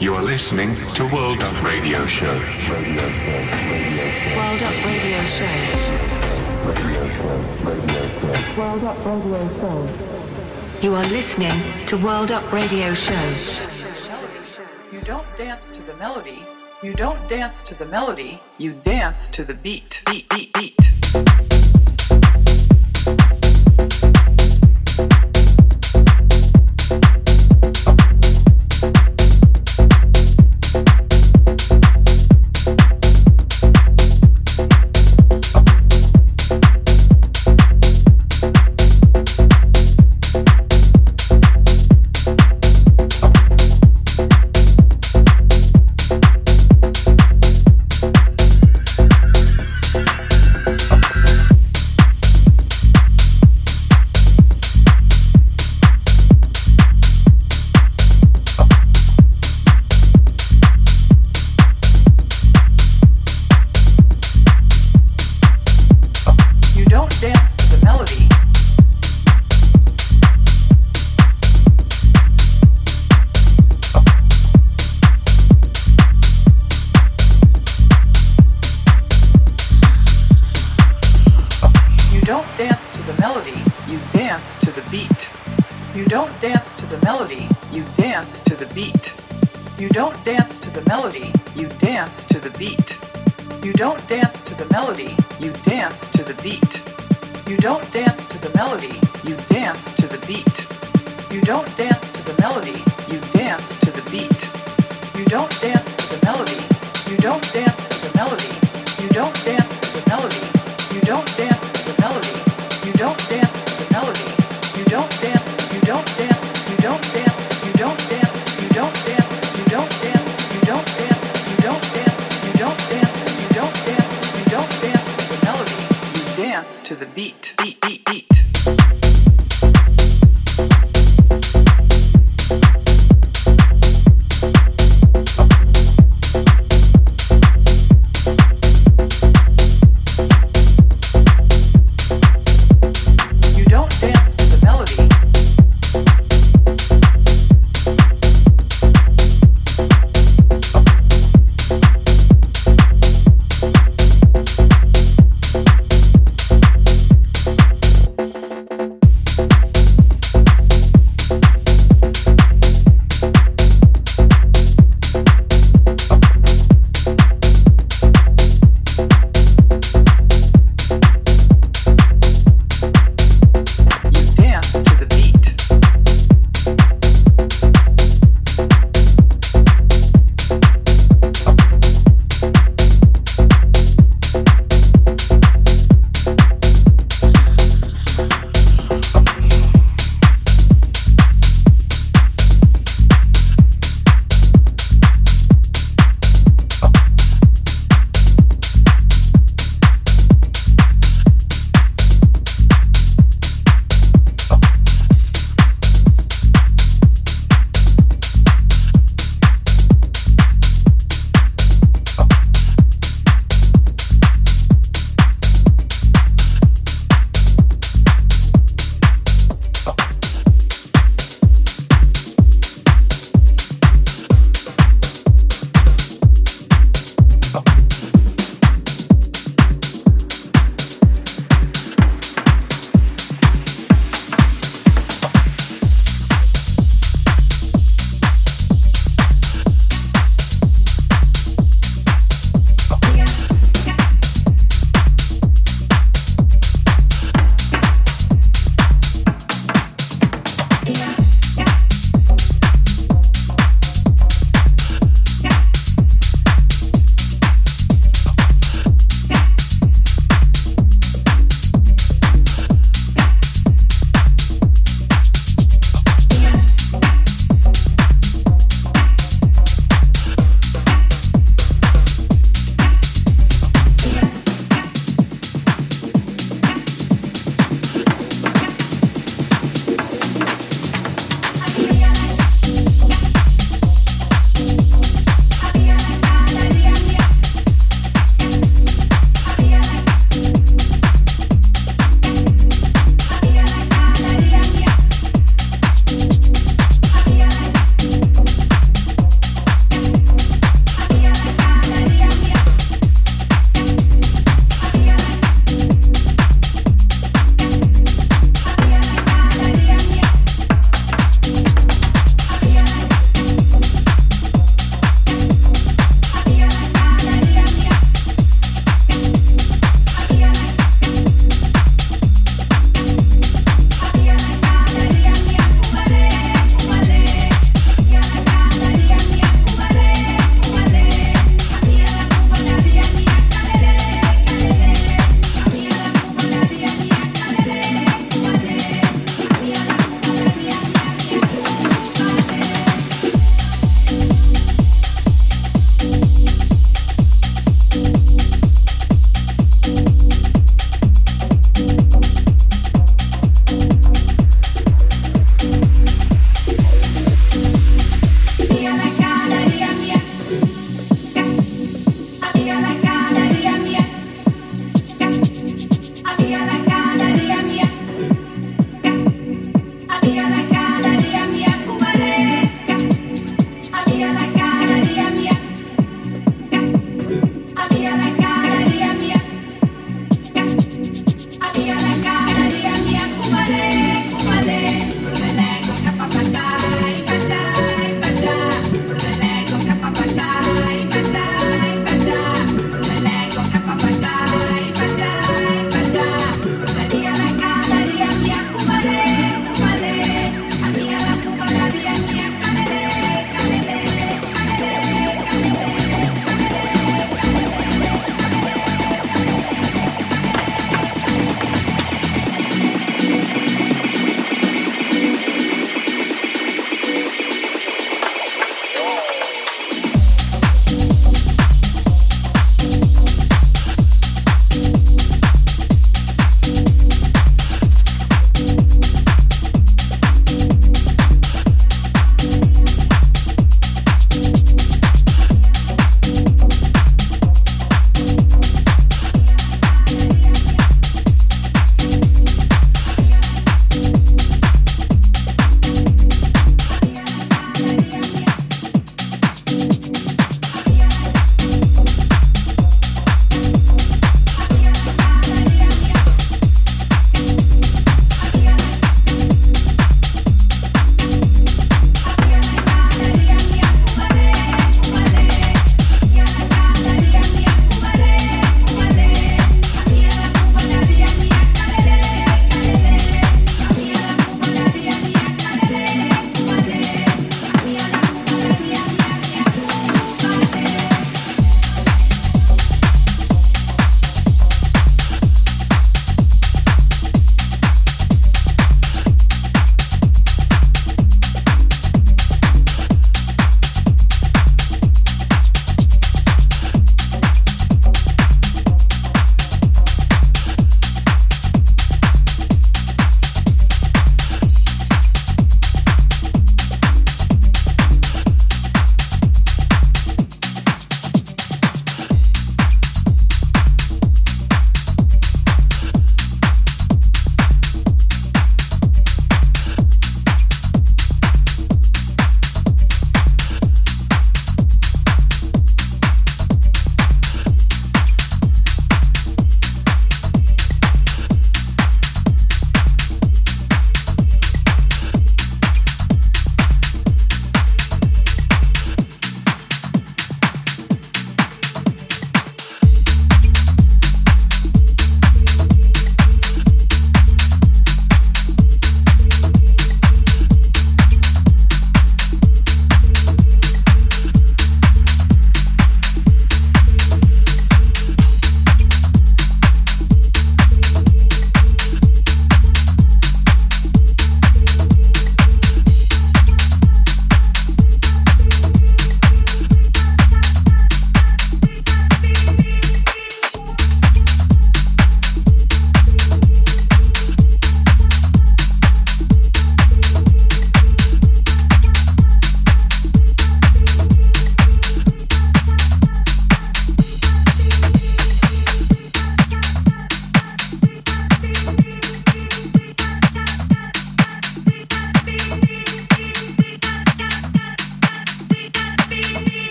You are listening to World Up Radio Show. World Up Radio Show. World Up Radio Show. You are listening to World Up Radio Show. You don't dance to the melody. You don't dance to the melody. You dance to the beat. Beat, beat, beat.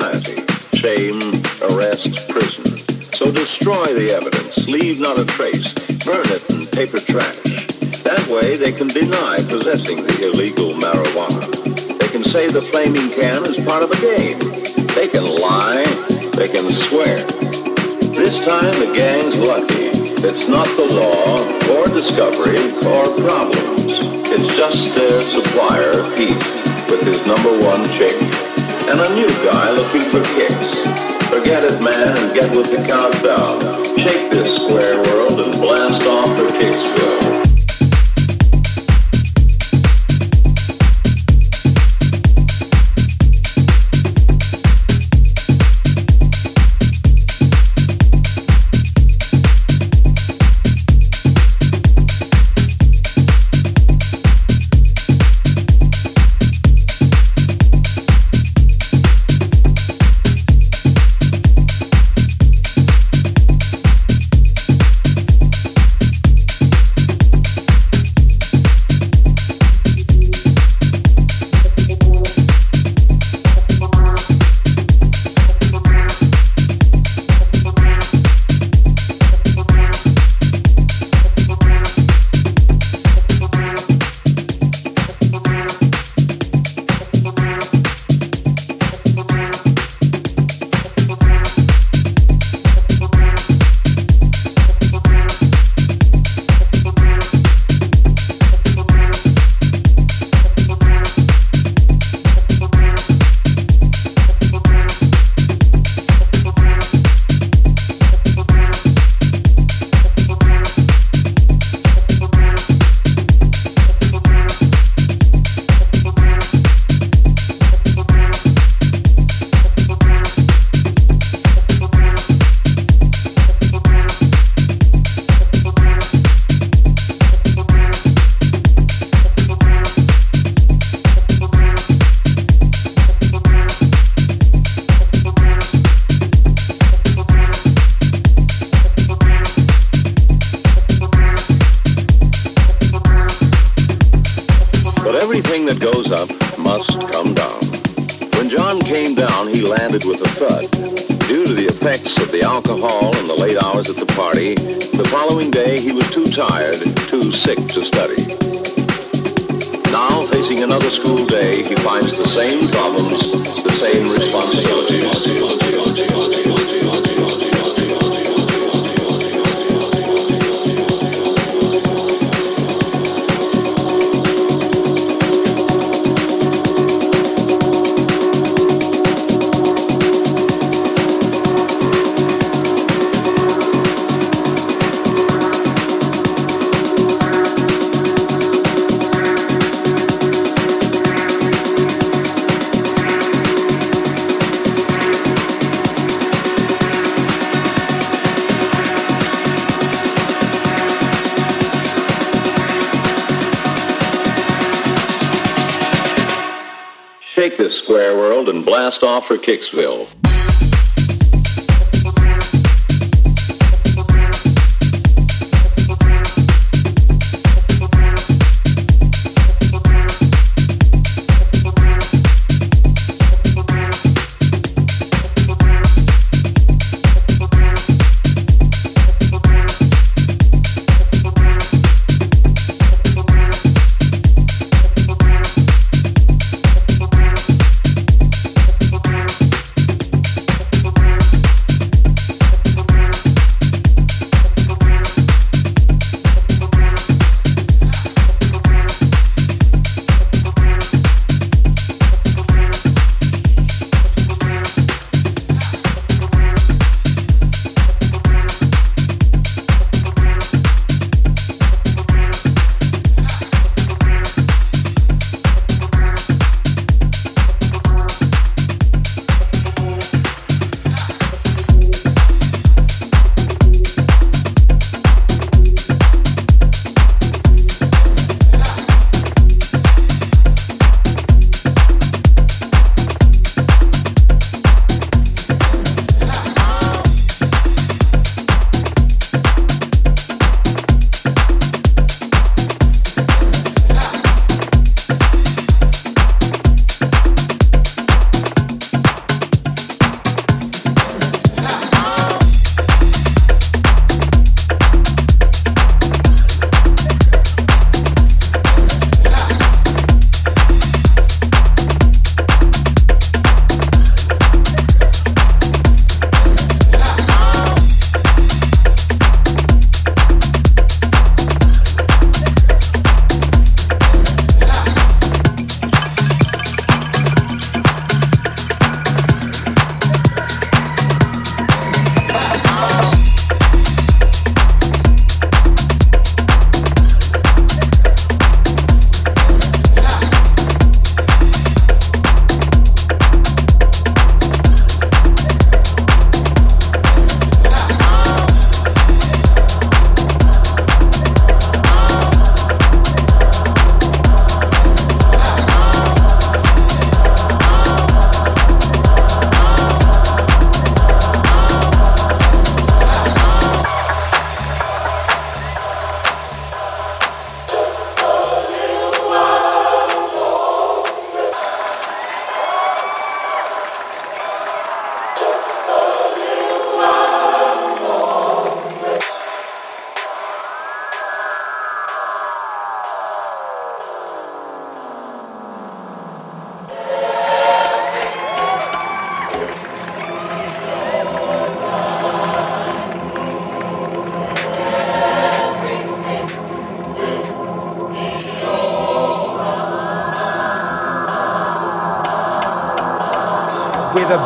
society. day, he finds the same problems, the same responsibilities. Take this square world and blast off for Kicksville.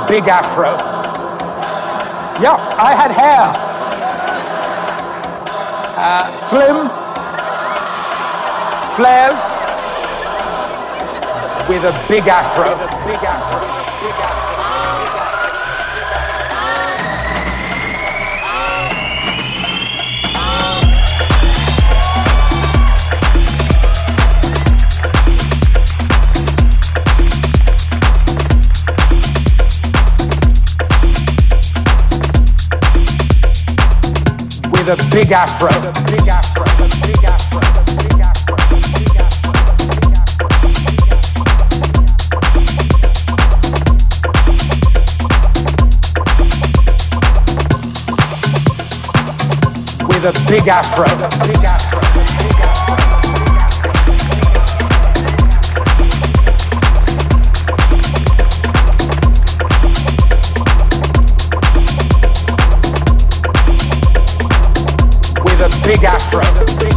Big afro. Yeah, I had hair. Uh, slim, flares, with a big afro. Big afro. Big afro. With a big afro. Big afro. Big afro. With a. Big afro. Big afro.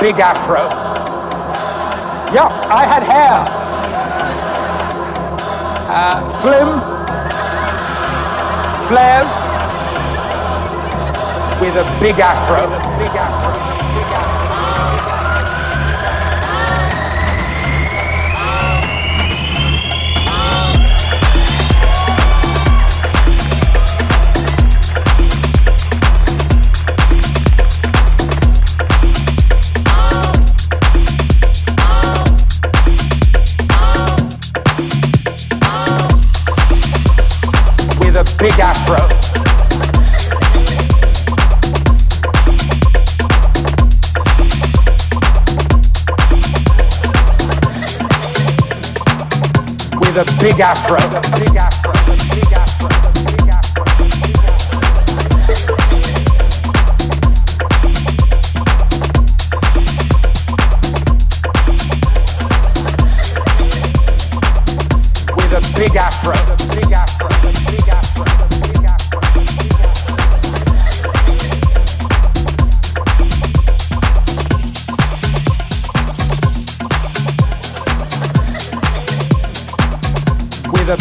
Big afro. Yeah, I had hair. Uh, slim, flares, with a big afro. Big afro. Big afro. A big afro. Big afro.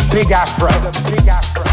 With a big afro.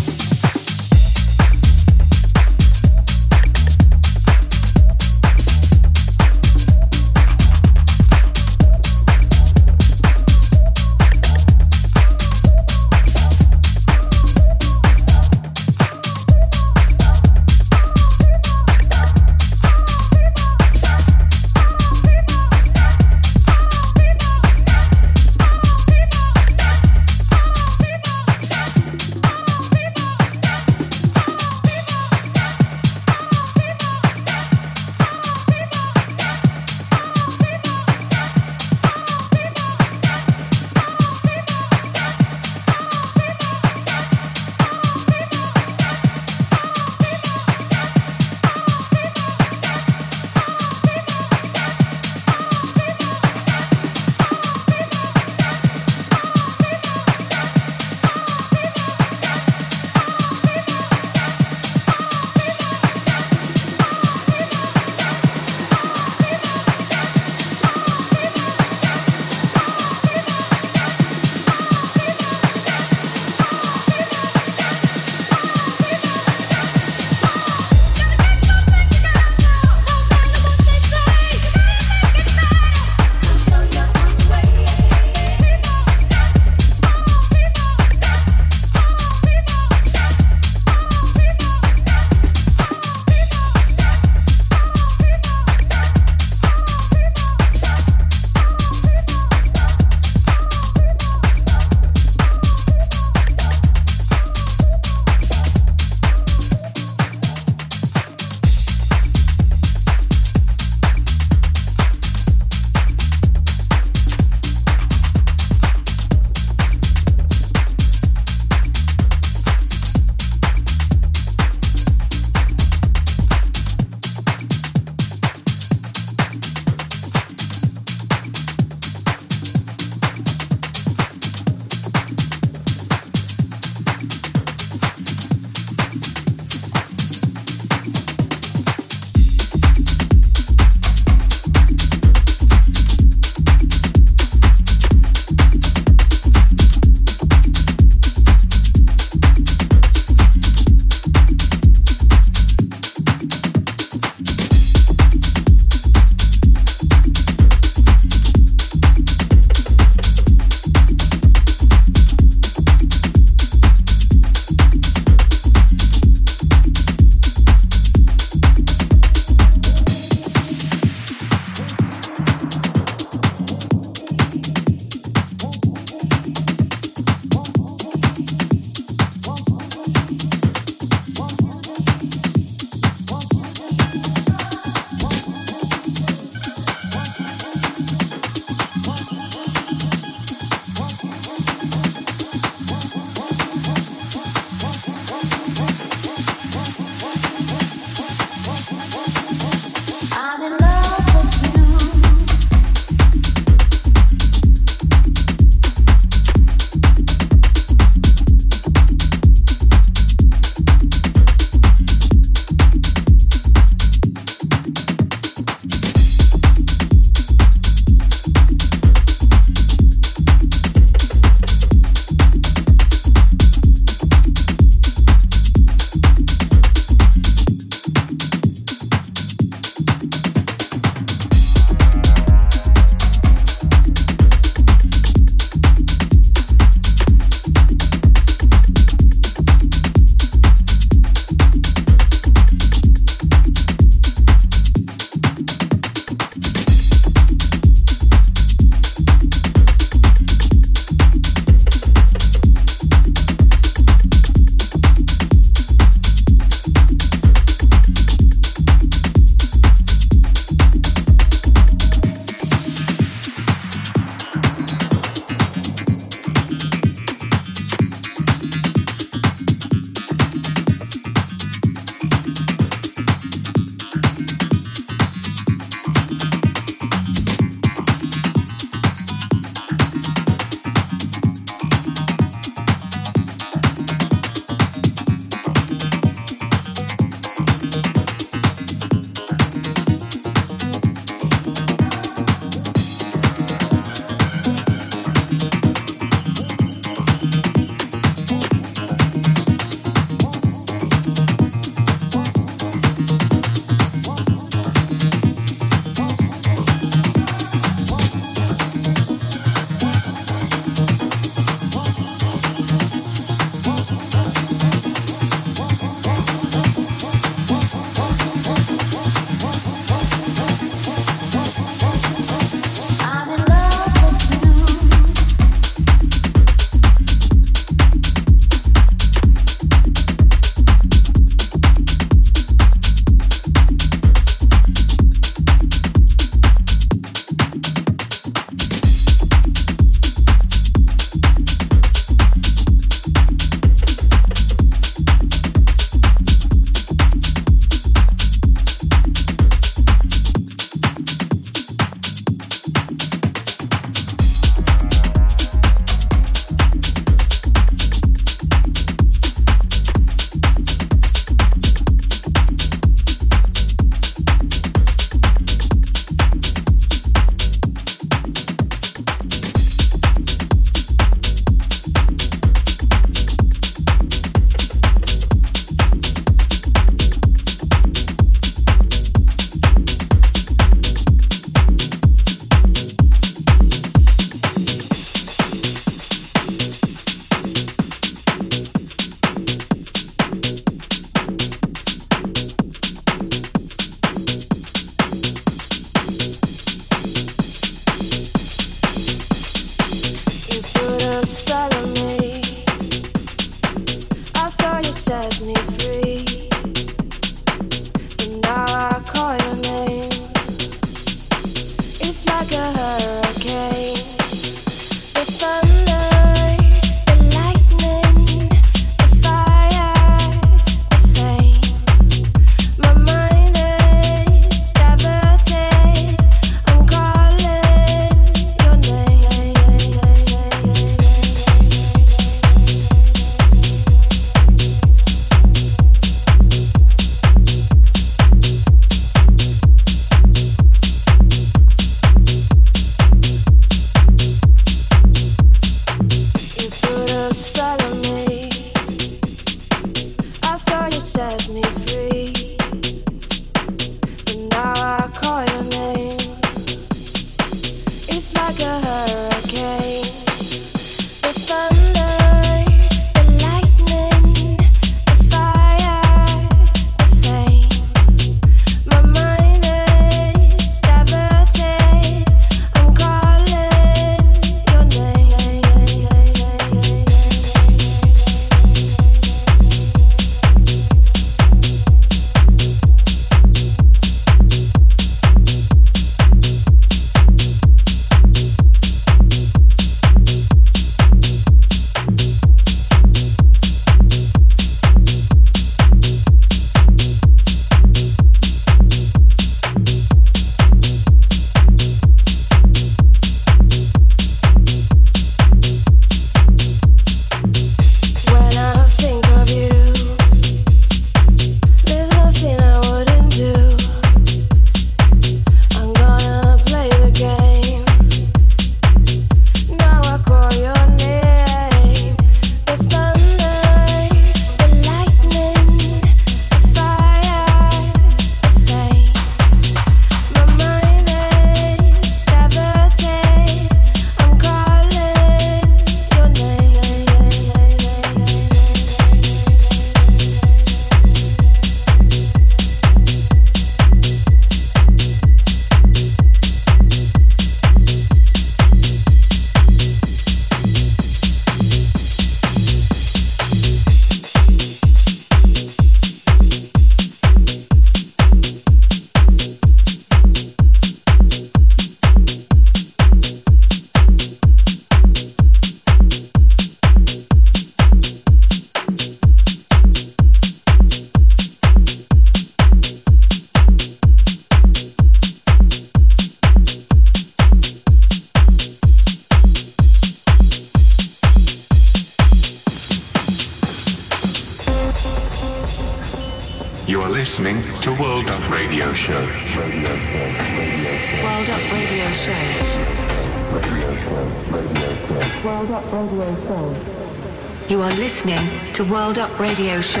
Radio Show.